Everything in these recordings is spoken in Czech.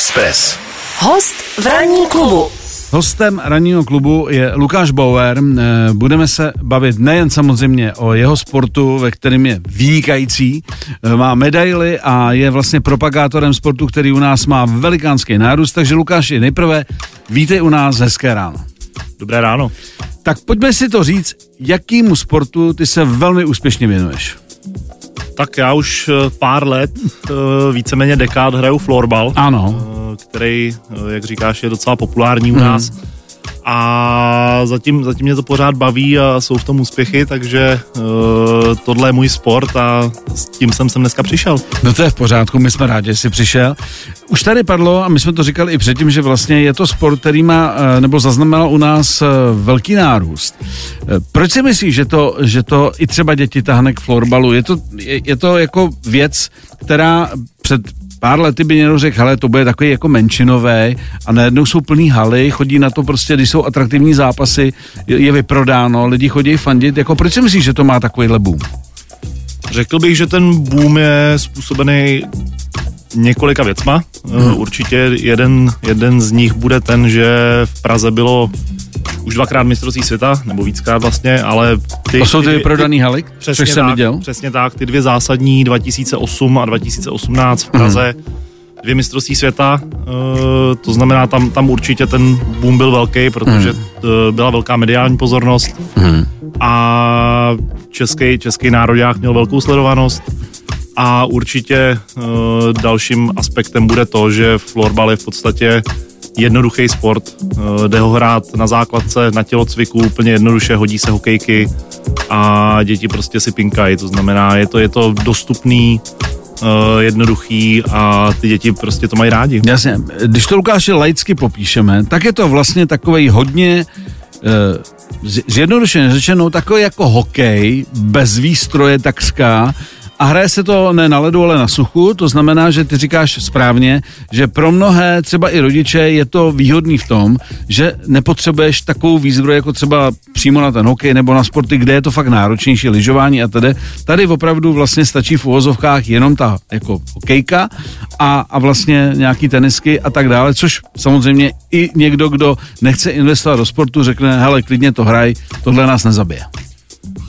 Express. Host v ranní klubu. Hostem ranního klubu je Lukáš Bauer. Eh, Budeme se bavit nejen samozřejmě o jeho sportu, ve kterém je vynikající, eh, má medaily a je vlastně propagátorem sportu, který u nás má velikánský nárůst. Takže Lukáši, nejprve vítej u nás, hezké ráno. Dobré ráno. Tak pojďme si to říct, jakýmu sportu ty se velmi úspěšně věnuješ. Tak já už eh, pár let, eh, víceméně dekád hraju florbal, Ano, eh, který, jak říkáš, je docela populární u nás. A zatím, zatím mě to pořád baví a jsou v tom úspěchy, takže uh, tohle je můj sport a s tím jsem sem dneska přišel. no to je v pořádku, my jsme rádi, že jsi přišel. Už tady padlo, a my jsme to říkali i předtím, že vlastně je to sport, který má, eh, nebo zaznamenal u nás eh, velký nárůst. Proč si myslíš, že to, že to i třeba děti tahne k florbalu? Je to, je, je to jako věc, která před pár lety by někdo řekl, hele, to bude takový jako menšinové a najednou jsou plný haly, chodí na to prostě, když jsou atraktivní zápasy, je, je vyprodáno, lidi chodí fandit, jako proč si myslíš, že to má takovýhle boom? Řekl bych, že ten boom je způsobený několika věcma. Hmm. Určitě jeden, jeden z nich bude ten, že v Praze bylo už dvakrát mistrovství světa, nebo víckrát vlastně, ale ty, To jsou ty dvě- vyprodaný haly, Přesně jsem tak, viděl. Přesně tak, ty dvě zásadní 2008 a 2018 v Praze, dvě mistrovství světa, uh, to znamená, tam, tam určitě ten boom byl velký, protože uh, byla velká mediální pozornost a český, český národák měl velkou sledovanost a určitě uh, dalším aspektem bude to, že florbal je v podstatě jednoduchý sport. Uh, jde ho hrát na základce, na tělocviku, úplně jednoduše, hodí se hokejky a děti prostě si pinkají. To znamená, je to, je to dostupný, uh, jednoduchý a ty děti prostě to mají rádi. Jasně, když to Lukáši laicky popíšeme, tak je to vlastně takový hodně zjednodušeně řečeno takový jako hokej, bez výstroje takřka a hraje se to ne na ledu, ale na suchu, to znamená, že ty říkáš správně, že pro mnohé, třeba i rodiče, je to výhodný v tom, že nepotřebuješ takovou výzbroj jako třeba přímo na ten hokej nebo na sporty, kde je to fakt náročnější, lyžování a tedy. Tady opravdu vlastně stačí v uvozovkách jenom ta jako hokejka a, a vlastně nějaký tenisky a tak dále, což samozřejmě i někdo, kdo nechce investovat do sportu, řekne, hele, klidně to hraj, tohle nás nezabije.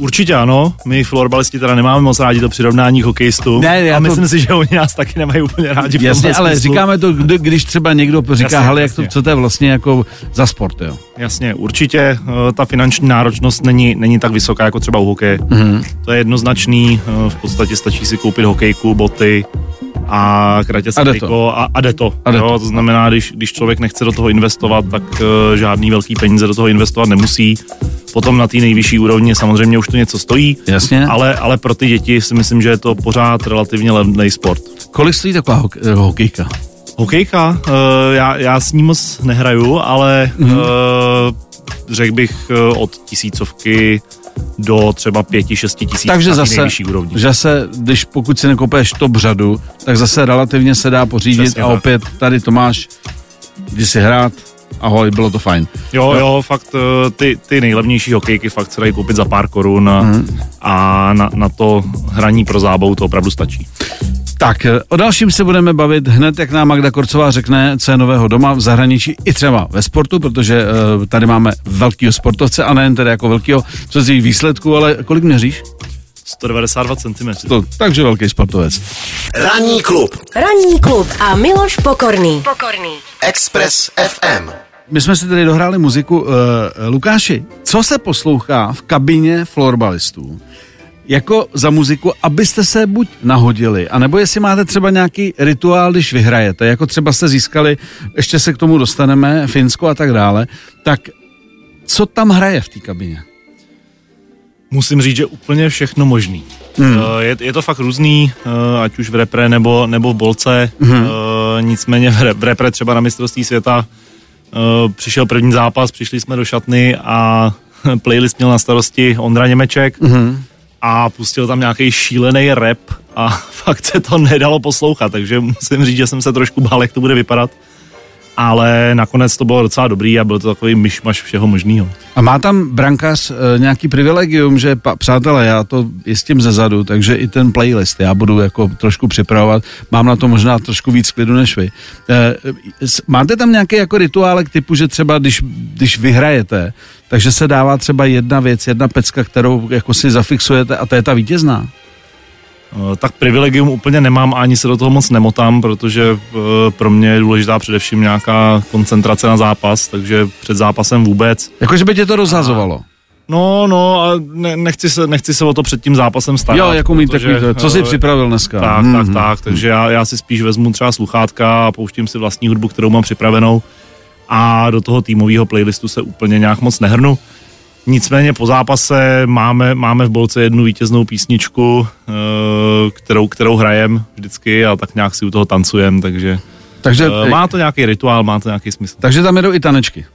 Určitě ano, my florbalisti teda nemáme moc rádi to přirovnání k hokejistům Ne, já a to- myslím si, že oni nás taky nemají úplně rádi v Jasně, ale smyslu. říkáme to, kdy- když třeba někdo říká, Jasně, hele, jak to, co to je vlastně jako za sport, jo. Jasně, určitě eh, ta finanční náročnost není, není tak vysoká jako třeba u hokeje. Mm-hmm. To je jednoznačný, eh, v podstatě stačí si koupit hokejku, boty a kratě A se jde to. a, a jde to. A jde jo, to. to znamená, když, když člověk nechce do toho investovat, tak uh, žádný velký peníze do toho investovat nemusí. Potom na té nejvyšší úrovni samozřejmě už to něco stojí, Jasně. ale, ale pro ty děti si myslím, že je to pořád relativně levný sport. Kolik stojí taková hok- eh, hokejka? Hokejka, uh, já, já s ní moc nehraju, ale mm-hmm. uh, řekl bych uh, od tisícovky do třeba pěti, šesti tisíc Takže zase, nejvyšší úrovni. že se, když pokud si nekopeš top řadu, tak zase relativně se dá pořídit Přesně a tak. opět tady to máš, jdi si hrát, ahoj, bylo to fajn. Jo, jo, fakt uh, ty, ty nejlevnější hokejky fakt se dají koupit za pár korun a, mm. a na, na to hraní pro zábavu to opravdu stačí. Tak, eh, o dalším se budeme bavit hned, jak nám Magda Korcová řekne, co je nového doma v zahraničí i třeba ve sportu, protože uh, tady máme velkýho sportovce a nejen tedy jako velkýho, co z jejich výsledků, ale kolik měříš? 192 cm. To, takže velký sportovec. Ranní klub. Ranní klub a Miloš Pokorný. Pokorný. Express FM. My jsme si tady dohráli muziku. Uh, Lukáši, co se poslouchá v kabině florbalistů? Jako za muziku, abyste se buď nahodili, anebo jestli máte třeba nějaký rituál, když vyhrajete, jako třeba jste získali, ještě se k tomu dostaneme, Finsko a tak dále, tak co tam hraje v té kabině? Musím říct, že úplně všechno možný. Hmm. Je, je to fakt různý, eh, ať už v repre nebo, nebo v bolce. Hmm. Nicméně v, re, v repre třeba na mistrovství světa eh, přišel první zápas, přišli jsme do šatny a playlist měl na starosti Ondra Němeček hmm. a pustil tam nějaký šílený rap a fakt se to nedalo poslouchat, takže musím říct, že jsem se trošku bál, jak to bude vypadat. Ale nakonec to bylo docela dobrý a byl to takový myšmaš všeho možného. A má tam brankář e, nějaký privilegium, že pa, přátelé, já to jistím ze zadu, takže i ten playlist já budu jako trošku připravovat, mám na to možná trošku víc klidu než vy. E, s- máte tam nějaký jako rituálek typu, že třeba když, když vyhrajete, takže se dává třeba jedna věc, jedna pecka, kterou jako si zafixujete a to je ta vítězná? Eh, Tak privilegium úplně nemám, ani se do toho moc nemotám, protože eh, pro mě je důležitá především nějaká koncentrace na zápas, takže před zápasem vůbec. Jako, že by tě to rozhazovalo. No, no, a ne, nechci, se, nechci se o to před tím zápasem starat. Jo, jako mít takový, co jsi eh, připravil dneska. Tak, Mhm. tak, tak, takže já, já si spíš vezmu třeba sluchátka a pouštím si vlastní hudbu, kterou mám připravenou a do toho týmového playlistu se úplně nějak moc nehrnu. Nicméně po zápase máme, máme v bolce jednu vítěznou písničku, eh, kterou, kterou hrajem vždycky a tak nějak si u toho tancujem, takže Takže, eh, má to nějaký rituál, má to nějaký smysl. takže tam jedou i tanečky.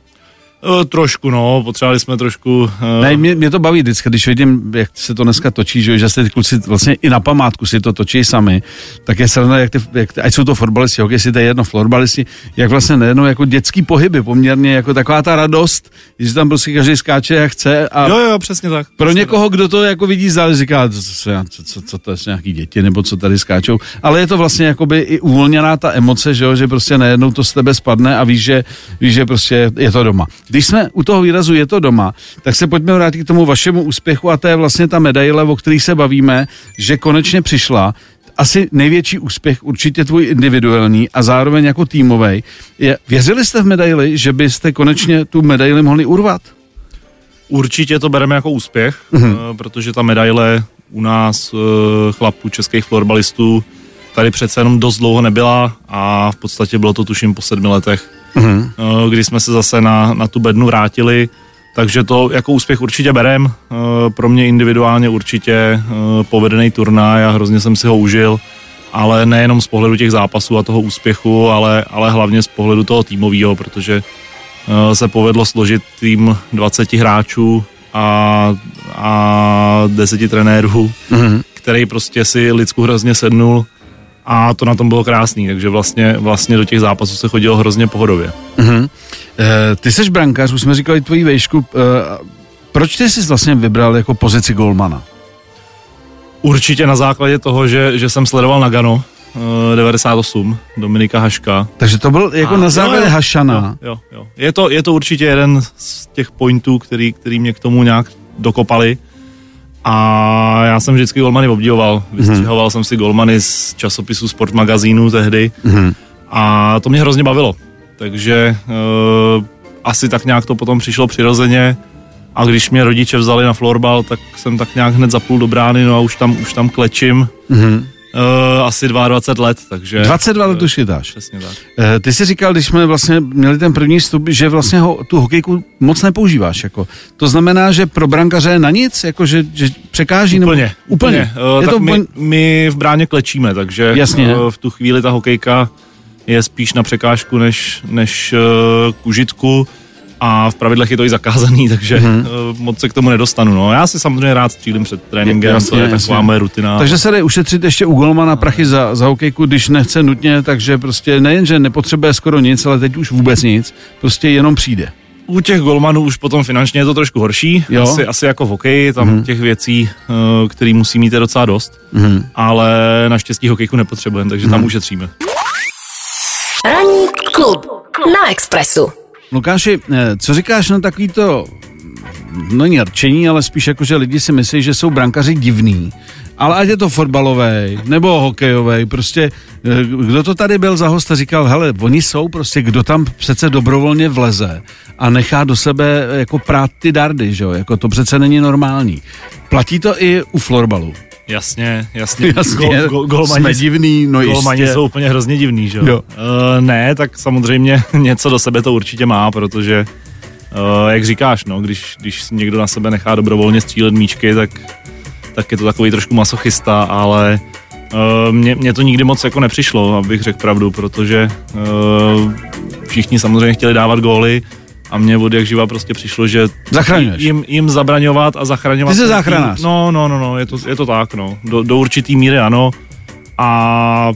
Eh, Trošku, no, potřebovali jsme trošku... eh, Ne, mě, mě to baví vždycky, když vidím, jak se to dneska točí, že, že se ty kluci vlastně i na památku si to točí sami, tak je sranda, jak ty, jak, ty- ať jsou to fotbalisti, hokejisti, to je jedno, florbalisti, jak vlastně nejednou jako dětský pohyby, poměrně jako taková ta radost, že tam prostě každý skáče jak chce a Jo, jo, přesně tak. pro přesně někoho, kdo to jako vidí zdále, říká, co, co, co, co, co to je jsou nějaký děti, nebo co tady skáčou. Ale je to vlastně jakoby i uvolněná ta emoce, že, jo, že prostě najednou to z tebe spadne a víš, že, víš, že prostě je to doma. Když jsme u toho výrazu je to doma, tak se pojďme vrátit k tomu vašemu úspěchu a to je vlastně ta medaile, o který se bavíme, že konečně přišla asi největší úspěch, určitě tvůj individuální a zároveň jako týmový. Je, věřili jste v medaili, že byste konečně tu medaili mohli urvat? Určitě to bereme jako úspěch, mm-hmm. protože ta medaile u nás eh, chlapů, českých florbalistů, tady přece jenom dost dlouho nebyla a v podstatě bylo to tuším po sedmi letech. Mm-hmm. kdy jsme se zase na, na tu bednu vrátili, takže to jako úspěch určitě berem, eh, pro mě individuálně určitě eh, povedený turnaj a hrozně jsem si ho užil, ale nejenom z pohledu těch zápasů a toho úspěchu, ale, ale hlavně z pohledu toho týmového, protože se povedlo složit tým 20 hráčů a, a 10 trenérů, Mhm. který prostě si lidsku hrozně sednul a to na tom bylo krásný, takže vlastně, vlastně do těch zápasů se chodilo hrozně pohodově. Mhm. Eh, ty jsi brankář, už jsme říkali tvoji vejšku. Eh, proč ty jsi vlastně vybral jako pozici golmana? Určitě na základě toho, že, že jsem sledoval Nagano eh, 98, Dominika Haška. Takže to byl jako A- na základě jo, jo, Hašana. Jo, jo, jo. Je, to, je to určitě jeden z těch pointů, který, který mě k tomu nějak dokopali. A já jsem vždycky golmany obdivoval. Vystřihoval jsem si golmany z časopisu Sport magazínu tehdy. Mhm. A to mě hrozně bavilo. Takže uh, asi tak nějak to potom přišlo přirozeně. A když mě rodiče vzali na florbal, tak jsem tak nějak hned zapůl do brány, no a už tam, už tam klečím. Mhm. Uh, asi 22 let, takže... 22 let už chytáš. Přesně tak. Eh, Ty jsi říkal, když jsme vlastně měli ten první vstup, že vlastně ho, tu hokejku moc nepoužíváš. Jako. To znamená, že pro brankaře je na nic, jako že, že překáží? Úplně, Nebo, úplně. Uh, Je tak to my, my v bráně klečíme, takže Jasně. uh, v tu chvíli ta hokejka je spíš na překážku než, než uh, k užitku a v pravidlech je to i zakázaný, takže Mhm. uh, moc se k tomu nedostanu. No. Já si samozřejmě rád střílím před tréninkem, Jasně, to je jasně. taková moje rutina. Takže se jde ušetřit ještě u golmana prachy za, za hokejku, když nechce nutně, takže prostě nejen, že nepotřebuje skoro nic, ale teď už vůbec nic, prostě jenom přijde. U těch golmanů už potom finančně je to trošku horší, Jo. asi, asi jako v hokeji, tam Mhm. těch věcí, uh, který musí mít je docela dost, Mhm. ale naštěstí hokejku nepotřebujeme, takže tam ušetříme. Ranní klub na Expressu. Lukáši, eh, co říkáš na takový to, no není rčení, ale spíš jako, že lidi si myslí, že jsou brankaři divný. Ale ať je to fotbalový nebo hokejový, prostě eh, kdo to tady byl za hosta, říkal, hele, oni jsou prostě, kdo tam přece dobrovolně vleze a nechá do sebe jako prát ty dardy, že jo, jako to přece není normální. Platí to i u florbalu. Jasně, jasně. Jasně, Go, go, golmani, jsme divný, no golmani jistě. jsou úplně hrozně divný, že Jo. jo? Uh, ne, tak samozřejmě něco do sebe to určitě má, protože uh, jak říkáš, no, když, když někdo na sebe nechá dobrovolně střílet míčky, tak, tak je to takový trošku masochista, ale uh, mně, mně to nikdy moc jako nepřišlo, abych řekl pravdu, protože uh, všichni samozřejmě chtěli dávat góly a mně od jak živa prostě přišlo, že Zachraňuješ. jim, jim zabraňovat a zachraňovat. Ty jsi tým. záchranář. No, no, no, no, je to, je to tak, no. Do, do určitý míry ano. A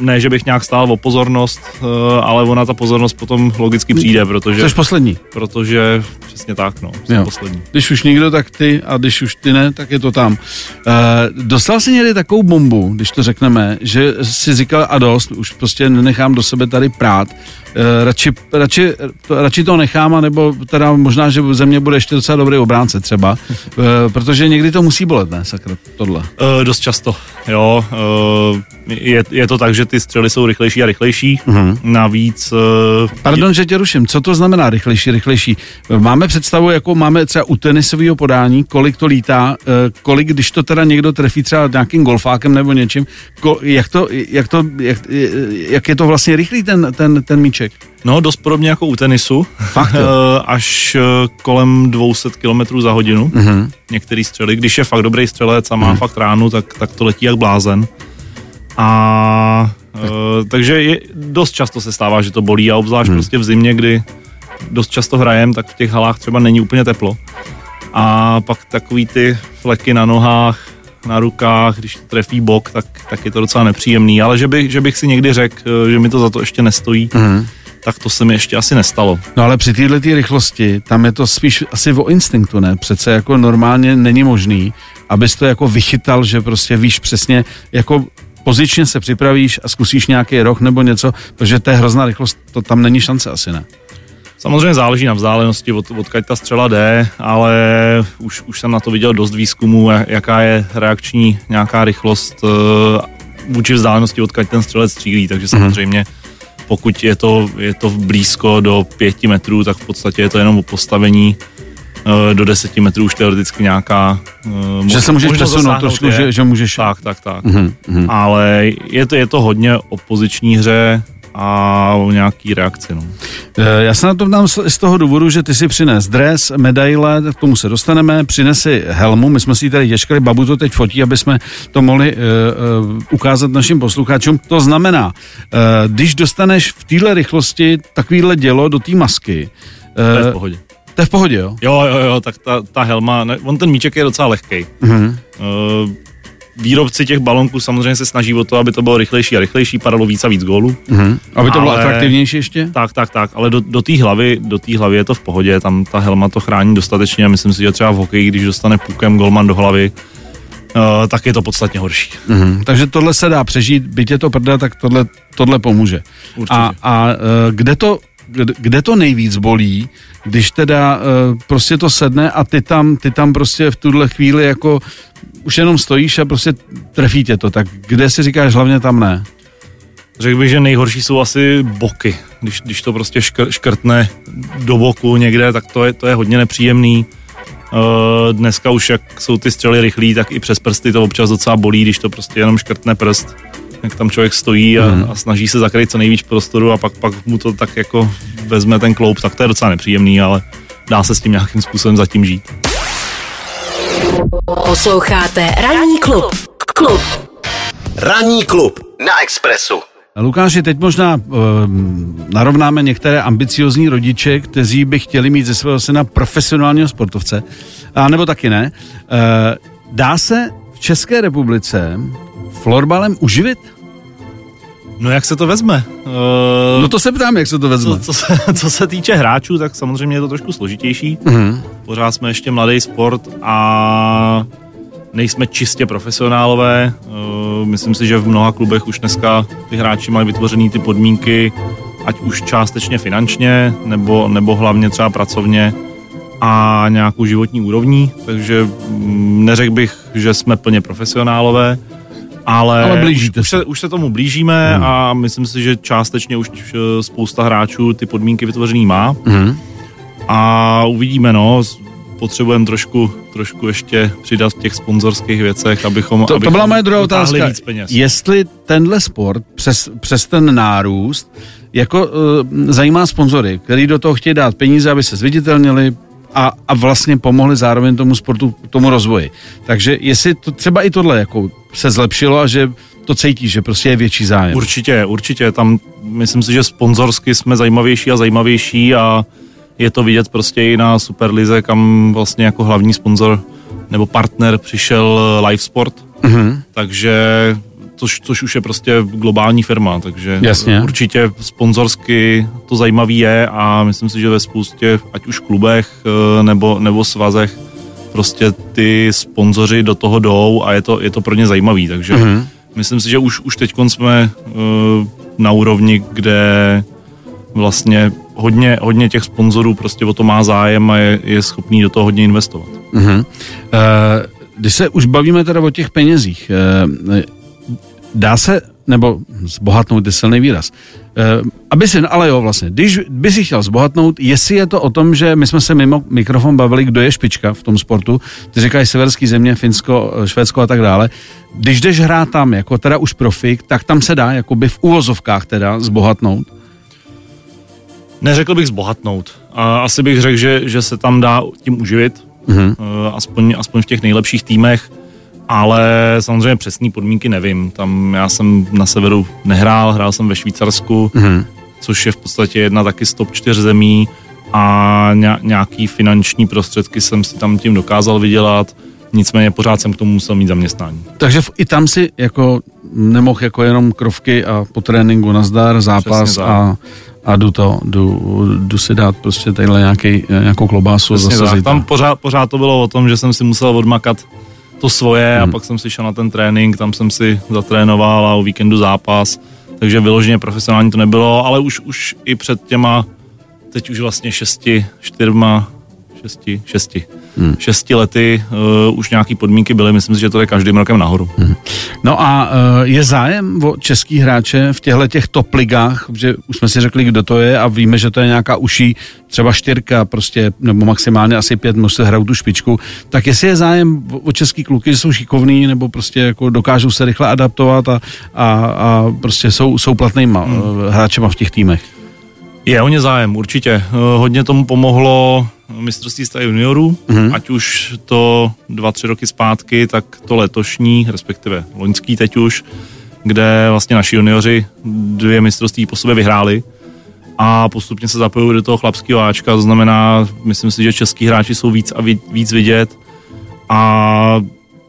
ne, že bych nějak stál o pozornost, eh, ale ona ta pozornost potom logicky přijde, protože, Jsi poslední. protože přesně tak, no, jsem Jo. poslední. Když už nikdo, tak ty a když už ty ne, tak je to tam. Uh, dostal jsi někdy takovou bombu, když to řekneme, že si říkal a dost, už prostě nenechám do sebe tady prát, uh, radši, radši, to, radši to nechám, nebo teda možná, že ze mě bude ještě docela dobrý obránce třeba, protože někdy to musí bolet, ne, sakra, tohle. Uh, dost často, jo. Uh, je, je to tak, že ty střely jsou rychlejší a rychlejší. Uh-huh. Navíc... Uh, Pardon, že tě ruším. Co to znamená rychlejší, rychlejší? Máme představu, jako máme třeba u tenisového podání, kolik to lítá, eh, kolik, když to teda někdo trefí třeba nějakým golfákem nebo něčím, ko, jak, to, jak, to, jak, jak je to vlastně rychlý ten, ten, ten míček? No, dost podobně jako u tenisu. Fakt? Eh, Až eh, kolem 200 km za hodinu. Uh-huh. Některý střely. Když je fakt dobrý střelec a má uh-huh. fakt ránu, tak, tak to letí jak blázen. A uh, takže je, dost často se stává, že to bolí a obzvlášť uh-huh. prostě v zimě, kdy dost často hrajem, tak v těch halách třeba není úplně teplo. A pak takový ty fleky na nohách, na rukách, když to trefí bok, tak, tak je to docela nepříjemný. Ale že, bych, že bych si někdy řekl, eh, že mi to za to ještě nestojí, uh-huh tak to se mi ještě asi nestalo. No ale při této rychlosti, tam je to spíš asi o instinktu, ne? Přece jako normálně není možný, abys to jako vychytal, že prostě víš přesně, jako pozičně se připravíš a zkusíš nějaký roh nebo něco, protože to je hrozná rychlost, to tam není šance asi, ne? Samozřejmě záleží na vzdálenosti, od, odkud ta střela jde, ale už, už jsem na to viděl dost výzkumů, jaká je reakční nějaká rychlost uh, vůči vzdálenosti, odkud ten střelec střílí, takže samozřejmě mm-hmm pokud je to, je to blízko do pěti metrů, tak v podstatě je to jenom o postavení do deseti metrů už teoreticky nějaká... Že se můžeš přesunout trošku, že, že můžeš... Tak, tak, tak. Mm-hmm. Ale je to, je to hodně o poziční hře a o nějaký reakci. No. Já se na to dám z toho důvodu, že ty si přines dres, medaile, k tomu se dostaneme, přinesi helmu, my jsme si ji tady těžkali, babu to teď fotí, aby jsme to mohli uh, uh, ukázat našim posluchačům. To znamená, uh, když dostaneš v téhle rychlosti takovýhle dělo do té masky, to je v pohodě. To je v pohodě, jo? Jo, jo, jo, tak ta, ta helma, ne, on ten míček je docela lehký. Mm-hmm. Uh, výrobci těch balonků samozřejmě se snaží o to, aby to bylo rychlejší a rychlejší, padalo víc a víc gólů. Mm-hmm. Aby to ale, bylo atraktivnější ještě? Tak, tak, tak, ale do, do té hlavy, do té hlavy je to v pohodě, tam ta helma to chrání dostatečně a myslím si, že třeba v hokeji, když dostane pukem golman do hlavy, Uh, tak je to podstatně horší. Mm-hmm. Takže tohle se dá přežít, byť je to prda, tak tohle, tohle pomůže. Určitě. A, a uh, kde, to, kde, to nejvíc bolí, když teda uh, prostě to sedne a ty tam, ty tam prostě v tuhle chvíli jako už jenom stojíš a prostě trefí tě to, tak kde si říkáš hlavně tam ne? Řekl bych, že nejhorší jsou asi boky. Když, když to prostě škr, škrtne do boku někde, tak to je, to je hodně nepříjemný. Uh, dneska už jak jsou ty střely rychlí, tak i přes prsty to občas docela bolí, když to prostě jenom škrtne prst jak tam člověk stojí a, mm. a snaží se zakryt co nejvíc prostoru a pak, pak mu to tak jako vezme ten kloup, tak to je docela nepříjemný, ale dá se s tím nějakým způsobem zatím žít. Posloucháte Ranní klub. Klub. Ranní klub na Expressu. Lukáši, teď možná uh, narovnáme některé ambiciozní rodiče, kteří by chtěli mít ze svého syna profesionálního sportovce, a nebo taky ne. Uh, dá se v České republice florbalem uživit? No jak se to vezme? Uh, no to se ptám, jak se to vezme. Co, co, se, co se týče hráčů, tak samozřejmě je to trošku složitější. Uh-huh. Pořád jsme ještě mladý sport a nejsme čistě profesionálové. Uh, myslím si, že v mnoha klubech už dneska ty hráči mají vytvořený ty podmínky, ať už částečně finančně, nebo, nebo hlavně třeba pracovně a nějakou životní úrovní, takže neřekl bych, že jsme plně profesionálové, ale, ale blížíte už, se, už se tomu blížíme hmm. a myslím si, že částečně už spousta hráčů ty podmínky vytvořený má. Hmm. A uvidíme, no, potřebujeme trošku, trošku ještě přidat v těch sponzorských věcech, abychom To, abychom to byla moje druhá otázka. Víc peněz. Jestli tenhle sport přes, přes ten nárůst jako uh, zajímá sponzory, který do toho chtějí dát peníze, aby se zviditelnili, a, a vlastně pomohli zároveň tomu sportu, tomu rozvoji. Takže jestli to, třeba i tohle jako se zlepšilo a že to cítí, že prostě je větší zájem. Určitě, určitě. Tam myslím si, že sponzorsky jsme zajímavější a zajímavější a je to vidět prostě i na Superlize, kam vlastně jako hlavní sponzor nebo partner přišel Live Sport. Mm-hmm. Takže což, což už je prostě globální firma, takže Jasně. určitě sponzorsky to zajímavý je a myslím si, že ve spoustě, ať už klubech eh, nebo, nebo svazech, prostě ty sponzoři do toho jdou a je to, je to pro ně zajímavý, takže mm-hmm. myslím si, že už, už teď jsme uh, na úrovni, kde vlastně hodně, hodně těch sponzorů prostě o to má zájem a je, je schopný do toho hodně investovat. Uh-huh. Uh, když se už bavíme teda o těch penězích, dá se, nebo zbohatnout je silný výraz, uh, aby si, ale jo vlastně, když by si chtěl zbohatnout, jestli je to o tom, že my jsme se mimo mikrofon bavili, kdo je špička v tom sportu, ty říkají severský země, Finsko, Švédsko a tak dále, když jdeš hrát tam jako teda už profik, tak tam se dá jakoby v úvozovkách teda zbohatnout. Neřekl bych zbohatnout. A asi bych řekl, že, že se tam dá tím uživit, mm-hmm. aspoň, aspoň v těch nejlepších týmech, ale samozřejmě přesné podmínky nevím. Tam já jsem na severu nehrál, hrál jsem ve Švýcarsku, mm-hmm. což je v podstatě jedna taky z top čtyř zemí a nějaký finanční prostředky jsem si tam tím dokázal vydělat, nicméně pořád jsem k tomu musel mít zaměstnání. Takže i tam si jako nemohl jako jenom krovky a po tréninku nazdar, zápas a, a jdu to, jdu, jdu si dát prostě tadyhle nějaký, nějakou klobásu. Přesně zase tak. Tam pořád, pořád to bylo o tom, že jsem si musel odmakat to svoje hmm. a pak jsem si šel na ten trénink, tam jsem si zatrénoval a o víkendu zápas, takže vyloženě profesionální to nebylo, ale už, už i před těma, teď už vlastně šesti, čtyřma, šesti, šesti, hmm. šesti lety uh, už nějaký podmínky byly, myslím si, že to je každým rokem nahoru. Hmm. No a uh, je zájem o český hráče v těchto těch top ligách, že už jsme si řekli, kdo to je a víme, že to je nějaká uší třeba čtyřka prostě, nebo maximálně asi pět, se hrajou tu špičku, tak jestli je zájem o český kluky, že jsou šikovní, nebo prostě jako dokážou se rychle adaptovat a, a, a prostě jsou, jsou platnýma hmm. Eh, hráčema v těch týmech. Je o ně zájem, určitě. Hodně tomu pomohlo mistrovství stavu juniorů, mm-hmm. ať už to dva, tři roky zpátky, tak to letošní, respektive loňský teď už, kde vlastně naši junioři dvě mistrovství po sobě vyhráli a postupně se zapojují do toho chlapského áčka, to znamená, myslím si, že český hráči jsou víc a víc vidět a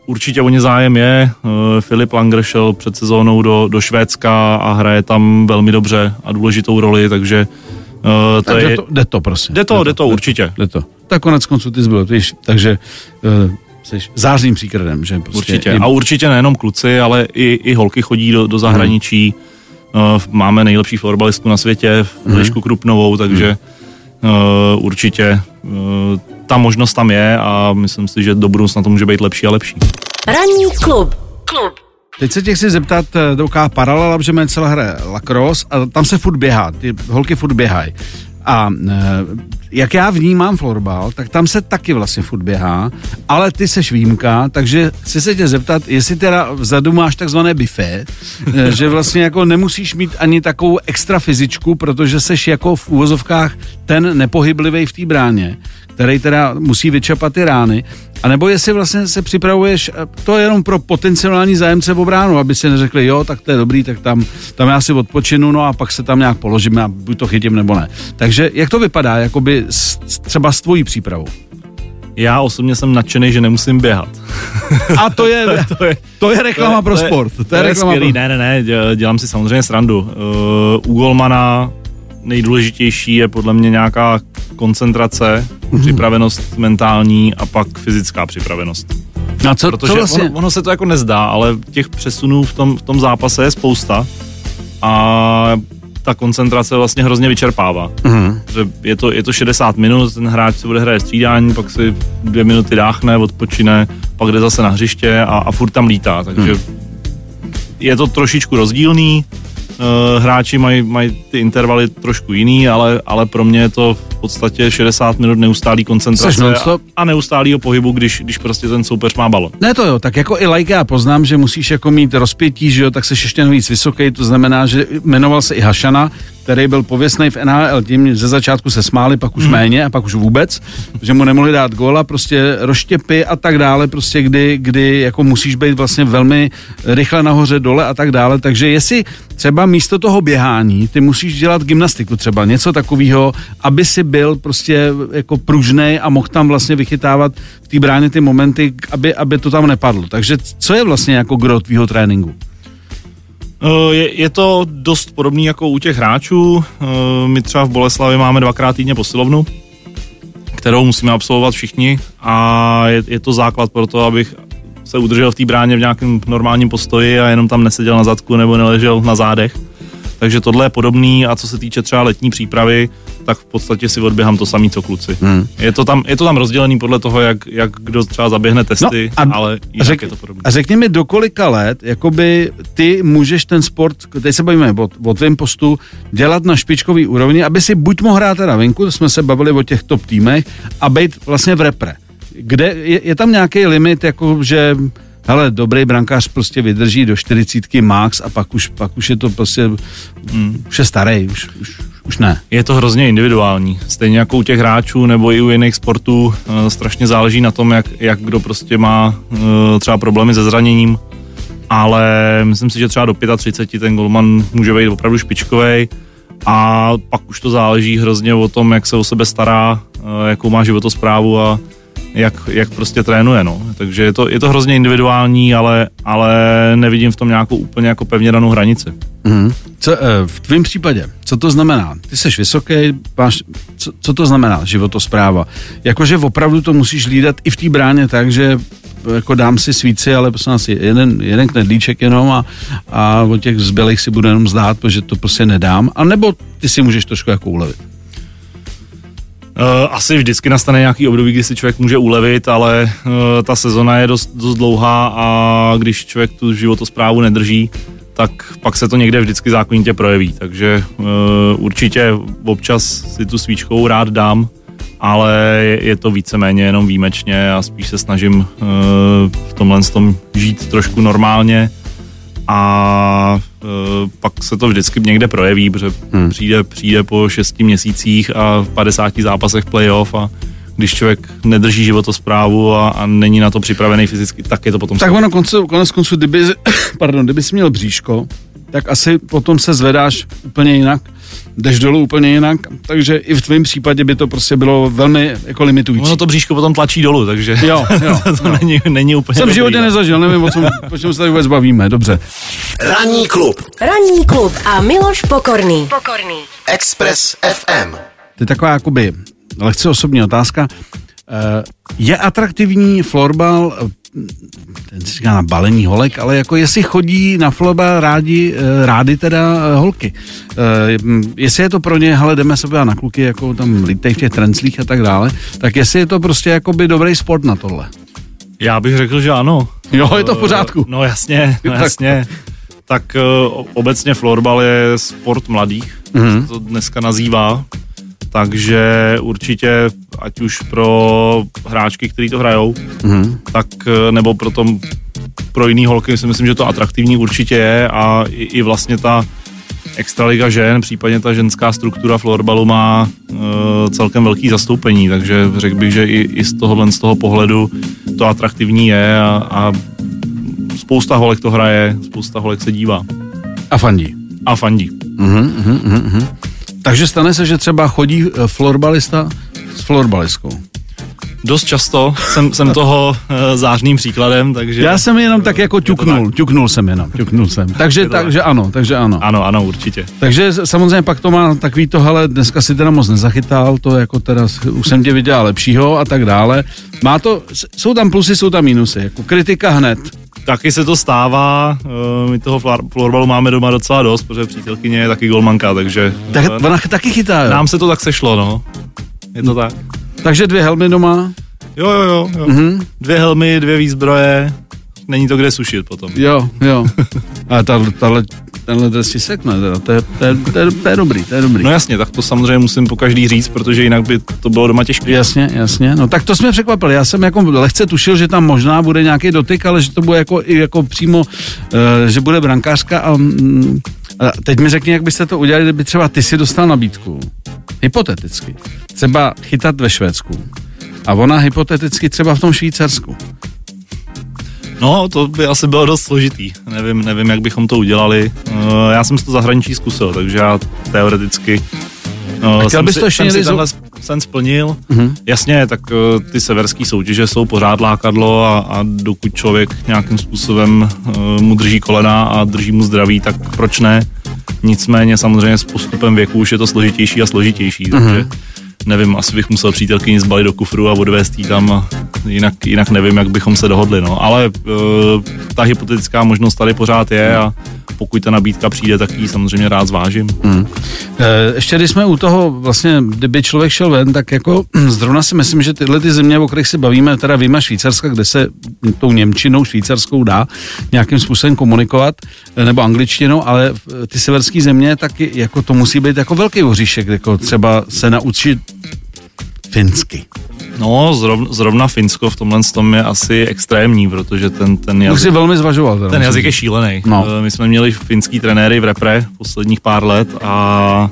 určitě o ně zájem je. Eh, Filip Langer šel před sezónou do, do Švédska a hraje tam velmi dobře a důležitou roli, takže Uh, to takže je... to, jde to prostě. Jde to, jde to, jde to určitě. Jde to. Tak konec konců ty zbyl, víš, takže uh, jsi zářným příkladem, že prostě Určitě. I... A určitě nejenom kluci, ale i, i holky chodí do, do zahraničí. Hmm. Uh, máme nejlepší florbalistku na světě, v Lišku hmm. Krupnovou, takže hmm. uh, určitě uh, ta možnost tam je a myslím si, že do budoucna to může být lepší a lepší. Ranní klub. Klub. Teď se tě chci zeptat, eh, taková paralela, že celá hraje lacrosse a tam se furt běhá, ty holky furt běhají. A e, jak já vnímám florbal, tak tam se taky vlastně furt běhá, ale ty seš výjimka, takže chci se tě zeptat, jestli teda vzadu máš takzvané buffet, e, že vlastně jako nemusíš mít ani takovou extra fyzičku, protože seš jako v úvozovkách ten nepohyblivý v té bráně, který teda musí vyčapat ty rány, a nebo jestli vlastně se připravuješ, to je jenom pro potenciální zájemce v bránu, aby si neřekli, jo, tak to je dobrý, tak tam, tam já si odpočinu, no a pak se tam nějak položíme a buď to chytím nebo ne. Takže jak to vypadá, jakoby s, třeba s tvojí přípravou? Já osobně jsem nadšený, že nemusím běhat. A to je, to, je, to je reklama to je, pro sport. To je, to je reklama skvělý. Pro... Ne, ne, ne, dělám si samozřejmě srandu. Uh, u Golmana nejdůležitější je podle mě nějaká koncentrace, mm-hmm. připravenost mentální a pak fyzická připravenost. A co, Protože co vlastně? ono, ono se to jako nezdá, ale těch přesunů v tom, v tom zápase je spousta a ta koncentrace vlastně hrozně vyčerpává. Mm-hmm. Že je, to, je to 60 minut, ten hráč se bude hrát střídání, pak si dvě minuty dáchne, odpočine, pak jde zase na hřiště a, a furt tam lítá, takže mm. je to trošičku rozdílný, hráči mají, mají ty intervaly trošku jiný, ale, ale pro mě je to v podstatě 60 minut neustálý koncentrace a, a neustálýho pohybu, když, když prostě ten soupeř má balon. Ne to jo, tak jako i like já poznám, že musíš jako mít rozpětí, že jo, tak se ještě víc vysoký, to znamená, že jmenoval se i Hašana, který byl pověstný v NHL, tím ze začátku se smáli, pak už hmm. méně a pak už vůbec, že mu nemohli dát góla, prostě roštěpy a tak dále, prostě kdy, kdy jako musíš být vlastně velmi rychle nahoře, dole a tak dále, takže jestli třeba místo toho běhání, ty musíš dělat gymnastiku třeba, něco takového, aby si byl prostě jako pružnej a mohl tam vlastně vychytávat v té bráně ty momenty, aby, aby to tam nepadlo. Takže co je vlastně jako gro tvýho tréninku? Eh, Je, je to dost podobný jako u těch hráčů. Eh, My třeba v Boleslavi máme dvakrát týdně posilovnu, kterou musíme absolvovat všichni a je, je to základ pro to, abych se udržel v té bráně v nějakém normálním postoji a jenom tam neseděl na zadku nebo neležel na zádech. Takže tohle je podobný a co se týče třeba letní přípravy, tak v podstatě si odběhám to samý, co kluci. Hmm. Je, to tam, je to tam rozdělený podle toho, jak, jak kdo třeba zaběhne testy, a- ale jinak řek, je to podobné. a řekni mi, do kolika let jakoby ty můžeš ten sport, teď se bavíme o, o tvém postu, dělat na špičkový úrovni, aby si buď mohl hrát teda venku, to jsme se bavili o těch top týmech, a být vlastně v repre. Kde je, je tam nějaký limit, jako že hele, dobrý brankář prostě vydrží do 40 max a pak už, pak už je to prostě, hmm. už je starý, už, už, už ne. Je to hrozně individuální. Stejně jako u těch hráčů nebo i u jiných sportů e, strašně záleží na tom, jak, jak kdo prostě má e, třeba problémy se zraněním. Ale myslím si, že třeba do 35 ten golman může být opravdu špičkový. A pak už to záleží hrozně o tom, jak se o sebe stará, e, jakou má životosprávu a jak, jak prostě trénuje. No. Takže je to, je to hrozně individuální, ale, ale nevidím v tom nějakou úplně jako pevně danou hranici. Mm. Co, eh, v tvém případě, co to znamená? Ty jsi vysoký, máš, co, co to znamená životospráva? Jakože opravdu to musíš lídat i v té bráně tak, že jako dám si svíci, ale prosím nás jeden, jeden knedlíček jenom a, a o těch zbylých si budu jenom zdát, protože to prostě nedám. A nebo ty si můžeš trošku jako ulevit. Uh, asi vždycky nastane nějaký období, kdy si člověk může ulevit, ale uh, ta sezona je dost, dost dlouhá a když člověk tu životosprávu nedrží, tak pak se to někde vždycky zákonitě projeví. Takže uh, určitě občas si tu svíčkou rád dám, ale je, to víceméně jenom výjimečně a spíš se snažím v tomhle tom žít trošku normálně a pak se to vždycky někde projeví, protože hmm. přijde, přijde po šesti měsících a v 50 zápasech playoff a když člověk nedrží životosprávu a, a není na to připravený fyzicky, tak je to potom... Tak ono konce, konec konců, kdyby, pardon, kdyby jsi měl bříško, tak asi potom se zvedáš úplně jinak, jdeš dolů úplně jinak, takže i v tvém případě by to prostě bylo velmi jako limitující. Ono to bříško potom tlačí dolů, takže Jo, jo, to jo. není, není úplně Jsem životě no. nezažil, nevím, o čem, o čem se tady vůbec bavíme, dobře. Ranní klub Ranní klub a Miloš Pokorný. Pokorný. Express FM. To je taková jakoby lehce osobní otázka. Eh, Je atraktivní florbal, ten se říká na balení holek, ale jako jestli chodí na florbal rádi, eh, rády teda eh, holky. Eh, m, Jestli je to pro ně, hele, jdeme se na kluky, jako tam lítej v těch trenclích a tak dále, tak jestli je to prostě jakoby dobrý sport na tohle. Já bych řekl, že ano. Jo, je to v pořádku. No jasně, no jasně. Tak obecně florbal je sport mladých, Mhm. se to dneska nazývá. Takže určitě, ať už pro hráčky, kteří to hrajou, Mhm. tak eh, nebo pro, tom, pro jiný holky si myslím, že to atraktivní určitě je a i, i vlastně ta extraliga žen, případně ta ženská struktura florbalu má uh, celkem velký zastoupení, takže řekl bych, že i, i z tohohle z toho pohledu to atraktivní je a, a spousta holek to hraje, spousta holek se dívá A fandí. a fandí. Mhm, mhm, mhm, mhm. Takže stane se, že třeba chodí eh, florbalista s florbalistkou. Dost často jsem, jsem toho uh, zářným příkladem, takže... Já jsem jenom tak jako ťuknul, tak. ťuknul jsem jenom, ťuknul jsem. Takže, tak. takže ano, takže ano. Ano, ano, určitě. Takže samozřejmě pak to má takový to, hele, dneska si teda moc nezachytal, to jako teda, už jsem tě viděl lepšího a tak dále. Má to, jsou tam plusy, jsou tam minusy, jako kritika hned. Taky se to stává, uh, my toho flor- florbalu máme doma docela dost, protože přítelkyně je taky golmanka, takže Tak eh, ona taky chytá, jo. nám se to tak sešlo, no. Je to tak. Takže dvě helmy doma, Jo, jo, jo. jo. Mhm. Dvě helmy, dvě výzbroje, není to kde sušit potom. jo, jo. A ta, tahle, tenhle dres si sekne, teda, to je, to, je, to, je, to je dobrý, to je dobrý. No jasně, tak to samozřejmě musím po každý říct, protože jinak by to bylo doma těžké. Jasně, jasně. No tak to jsme překvapili. Já jsem jako lehce tušil, že tam možná bude nějaký dotyk, ale že to bude jako, jako přímo, uh, že bude brankářka a, mm, a teď mi řekni, jak byste to udělali, kdyby třeba ty si dostal nabídku, hypoteticky, třeba chytat ve Švédsku a ona hypoteticky třeba v tom Švýcarsku. No, to by asi bylo dost složitý. Nevím, nevím, jak bychom to udělali. Uh, já jsem si to zahraničí zkusil, takže já teoreticky uh, chtěl jsem bys to ještě jsem někdy tenhle sen splnil. Mm-hmm. Jasně, tak uh, ty severské soutěže jsou pořád lákadlo a, a dokud člověk nějakým způsobem uh, mu drží kolena a drží mu zdraví, tak proč ne? Nicméně samozřejmě s postupem věku už je to složitější a složitější, mm-hmm. takže nevím, asi bych musel přítelkyni zbalit do kufru a odvést jí tam, jinak, jinak nevím, jak bychom se dohodli, no. Ale uh, ta hypotetická možnost tady pořád je a pokud ta nabídka přijde, tak ji samozřejmě rád zvážím. Hmm. Ještě když jsme u toho, vlastně, kdyby člověk šel ven, tak jako zrovna si myslím, že tyhle ty země, o kterých se bavíme, teda výjima Švýcarska, kde se tou Němčinou švýcarskou dá nějakým způsobem komunikovat, nebo angličtinou, ale ty severské země, tak jako to musí být jako velký oříšek, jako třeba se naučit finsky. No, zrovna, zrovna Finsko v tomhle tom je asi extrémní, protože ten, ten jazyk... Už si velmi zvažoval. Teda, ten jazyk je šílený. No. My jsme měli finský trenéry v repre posledních pár let a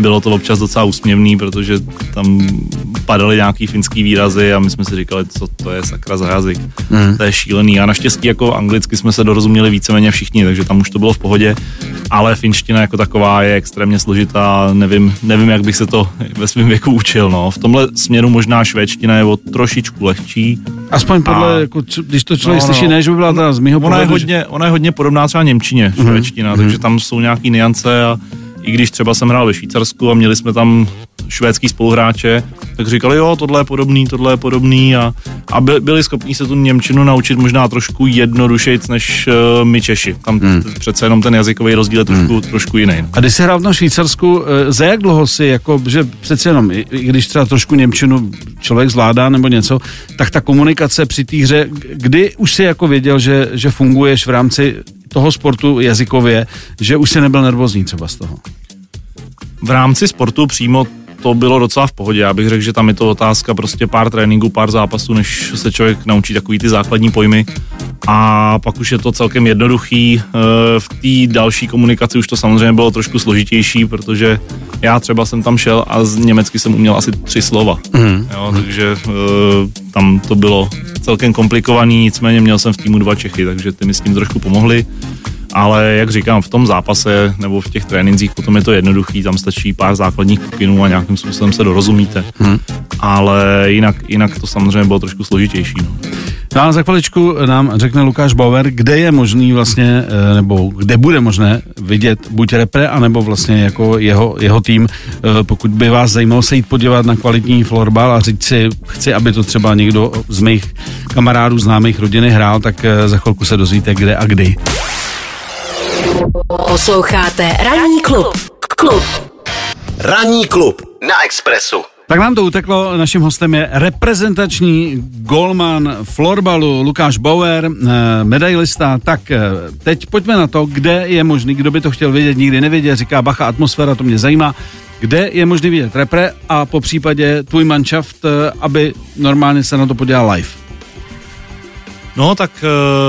bylo to občas docela úsměvný, protože tam padaly nějaký finský výrazy a my jsme si říkali, co to je sakra za jazyk. Mm. To je šílený. A naštěstí jako anglicky jsme se dorozuměli víceméně všichni, takže tam už to bylo v pohodě. Ale finština jako taková je extrémně složitá, nevím, nevím jak bych se to ve svém věku učil. No. V tomhle směru možná švédština je o trošičku lehčí. Aspoň podle, a, jako, když to člověk no, no, slyší, ne, že by byla ta z mýho ona pohledu, je hodně, že... ona je hodně podobná třeba Němčině, mhm. švédština, mm-hmm. takže tam jsou nějaký niance a i když třeba jsem hrál ve Švýcarsku a měli jsme tam švédský spoluhráče, tak říkali, jo, tohle je podobný, tohle je podobný a, a by, byli schopni se tu Němčinu naučit možná trošku jednodušeji než uh, my Češi. Tam hmm. přece jenom ten jazykový rozdíl je trošku, hmm. trošku jiný. No. A když jsi hrál v tom Švýcarsku, uh, za jak dlouho si, jako, že přece jenom, i, i když třeba trošku Němčinu člověk zvládá nebo něco, tak ta komunikace při té hře, kdy už si jako věděl, že, že funguješ v rámci toho sportu jazykově, že už se nebyl nervózní třeba z toho? V rámci sportu přímo to bylo docela v pohodě. Já bych řekl, že tam je to otázka prostě pár tréninků, pár zápasů, než se člověk naučí takový ty základní pojmy. A pak už je to celkem jednoduchý. Eh, v té další komunikaci už to samozřejmě bylo trošku složitější, protože já třeba jsem tam šel a z německy jsem uměl asi tři slova. Mm. Jo, takže eh, tam to bylo celkem komplikovaný, nicméně měl jsem v týmu dva Čechy, takže ty mi s tím trošku pomohli ale jak říkám, v tom zápase nebo v těch trénincích potom je to jednoduchý, tam stačí pár základních pokynů a nějakým způsobem se dorozumíte. Hmm. Ale jinak, jinak to samozřejmě bylo trošku složitější. No. No a za chviličku nám řekne Lukáš Bauer, kde je možný vlastně, eh, nebo kde bude možné vidět buď repre, anebo vlastně jako jeho, jeho tým, eh, pokud by vás zajímalo se jít podívat na kvalitní florbal a říct si, chci, aby to třeba někdo z mých kamarádů, známých rodiny hrál, tak eh, za chvilku se dozvíte, kde a kdy. Posloucháte Ranní klub. Klub. Ranní klub na Expressu. Tak nám to uteklo, naším hostem je reprezentační golman florbalu Lukáš Bauer, eh, medailista. Tak eh, teď pojďme na to, kde je možný, kdo by to chtěl vědět, nikdy nevěděl, říká Bacha, atmosféra, to mě zajímá. Kde je možný vidět repre a po případě tvůj manšaft, eh, aby normálně se na to podíval live? No, tak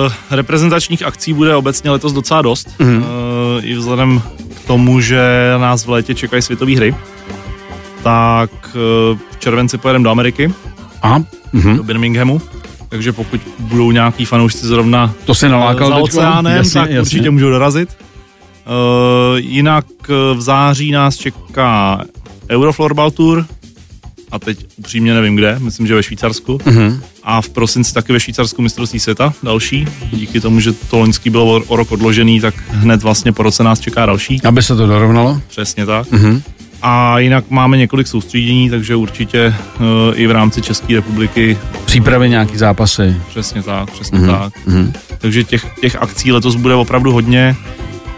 uh, reprezentačních akcí bude obecně letos docela dost. Mm-hmm. Uh, I vzhledem k tomu, že nás v létě čekají světové hry, tak uh, v červenci pojedeme do Ameriky, Aha. Mm-hmm. do Birminghamu. Takže pokud budou nějaký fanoušci zrovna to se nalákal za oceánem, jasně, tak jasně. určitě můžou dorazit. Uh, jinak v září nás čeká Euroflorbal Tour, a teď upřímně nevím kde, myslím, že ve Švýcarsku. Mm-hmm. A v prosinci taky ve Švýcarsku mistrovství světa další. Díky tomu, že to loňský bylo o rok odložený, tak hned vlastně po roce nás čeká další. Aby se to dorovnalo? Přesně tak. Mm-hmm. A jinak máme několik soustředění, takže určitě uh, i v rámci České republiky. Přípravy nějaký zápasy. Přesně tak, přesně mm-hmm. tak. Mm-hmm. Takže těch, těch akcí letos bude opravdu hodně.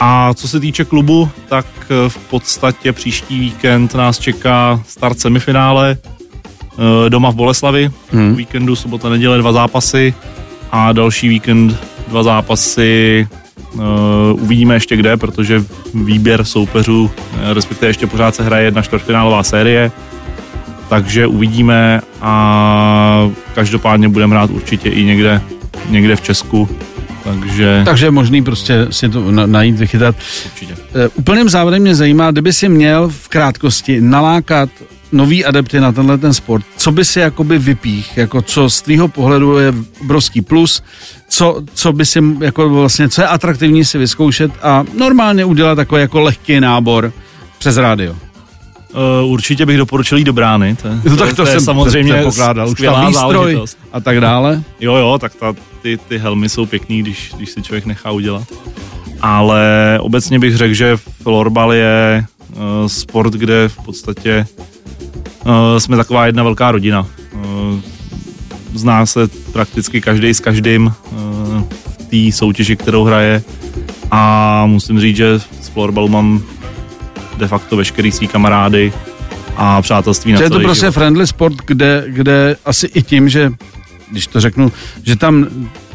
A co se týče klubu, tak eh, v podstatě příští víkend nás čeká start semifinále eh, doma v Boleslavi. Hmm. Víkendu sobota, neděle dva zápasy a další víkend dva zápasy uh, uvidíme ještě kde, protože výběr soupeřů, respektive ještě pořád se hraje jedna čtvrtfinálová série, takže uvidíme a každopádně budeme hrát určitě i někde, někde v Česku takže... Takže je možný prostě si to najít, vychytat. Určitě. Uh, úplným závodem mě zajímá, kdyby si měl v krátkosti nalákat nový adepty na tenhle ten sport, co by si jakoby vypích, jako co z tvýho pohledu je obrovský plus, co, co by si jako vlastně, co je atraktivní si vyzkoušet a normálně udělat takový jako lehký nábor přes rádio? Uh, určitě bych doporučil jít do brány. To, No tak to, je jsem samozřejmě pokládal. Už tam výstroj a tak dále. Jo, jo, tak ta, ty, ty helmy jsou pěkný, když, když si člověk nechá udělat. Ale obecně bych řekl, že florbal je uh, sport, kde v podstatě uh, jsme taková jedna velká rodina. Uh, zná se prakticky každý s každým uh, v té soutěži, kterou hraje. A musím říct, že z florbalu mám de facto veškerý svý kamarády a přátelství na Že je to prostě život. friendly sport, kde, kde asi i tím, že když to řeknu, že tam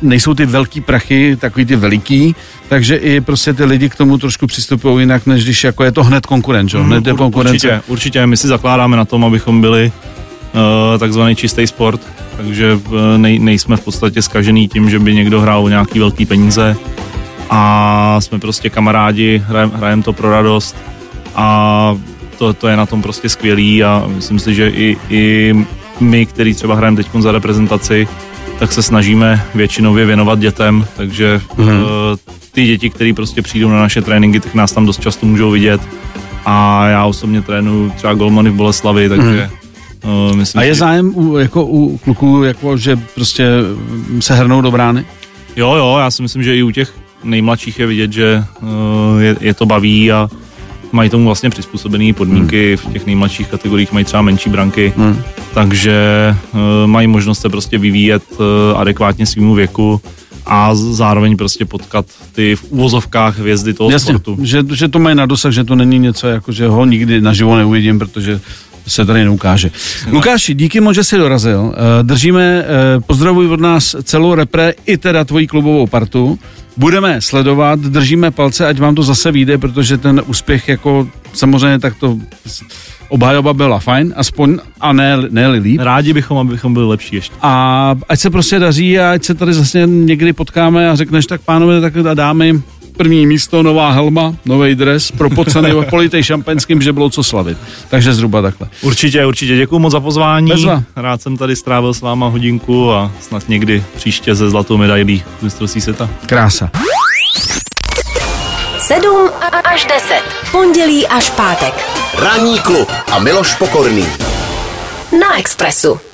nejsou ty velký prachy, takový ty veliký, takže i prostě ty lidi k tomu trošku přistupují jinak, než když jako je to hned konkurent, že? jo? hned je Ur- konkurence. Určitě, určitě. My si zakládáme na tom, abychom byli uh, takzvaný čistý sport, takže uh, nej, nejsme v podstatě skažený tím, že by někdo hrál o nějaký velký peníze a jsme prostě kamarádi, hrajem, hrajem to pro radost a to, to je na tom prostě skvělý a myslím si, že i, i my, který třeba hrajeme teď za reprezentaci, tak se snažíme většinově věnovat dětem, takže mm. uh, ty děti, které prostě přijdou na naše tréninky, tak nás tam dost často můžou vidět a já osobně trénuju třeba golmany v Boleslavi, takže uh, myslím. A je si, zájem u, jako u kluků, jako, že prostě se hrnou do brány? Jo, jo, já si myslím, že i u těch nejmladších je vidět, že uh, je, je to baví a mají tomu vlastně přizpůsobené podmínky, v těch nejmladších kategoriích mají třeba menší branky, Hmm. takže uh, mají možnost se prostě vyvíjet uh, adekvátně svýmu věku a zároveň prostě potkat ty v úvozovkách hvězdy toho Jasně, sportu. že, že to mají na dosah, že to není něco, jako že ho nikdy naživo neuvidím, protože se tady neukáže. Lukáši, díky moc, že jsi dorazil. Eh, Držíme, eh, pozdravuj od nás celou repre i teda tvoji klubovou partu. Budeme sledovat, držíme palce, ať vám to zase vyjde, protože ten úspěch jako samozřejmě tak to obhajoba byla fajn, aspoň a ne, ne líp. Rádi bychom, abychom byli lepší ještě. A ať se prostě daří a ať se tady zase někdy potkáme a řekneš tak pánové, tak dámy, první místo, nová helma, nový dres, propocený, politej šampaňským, že bylo co slavit. Takže zhruba takhle. Určitě, určitě. Děkuji moc za pozvání. Bezva. Rád jsem tady strávil s váma hodinku a snad někdy příště ze zlatou medailí z mistrovství světa. Krása. 7 až 10. Pondělí až pátek. Ranní klub a Miloš Pokorný. Na Expressu.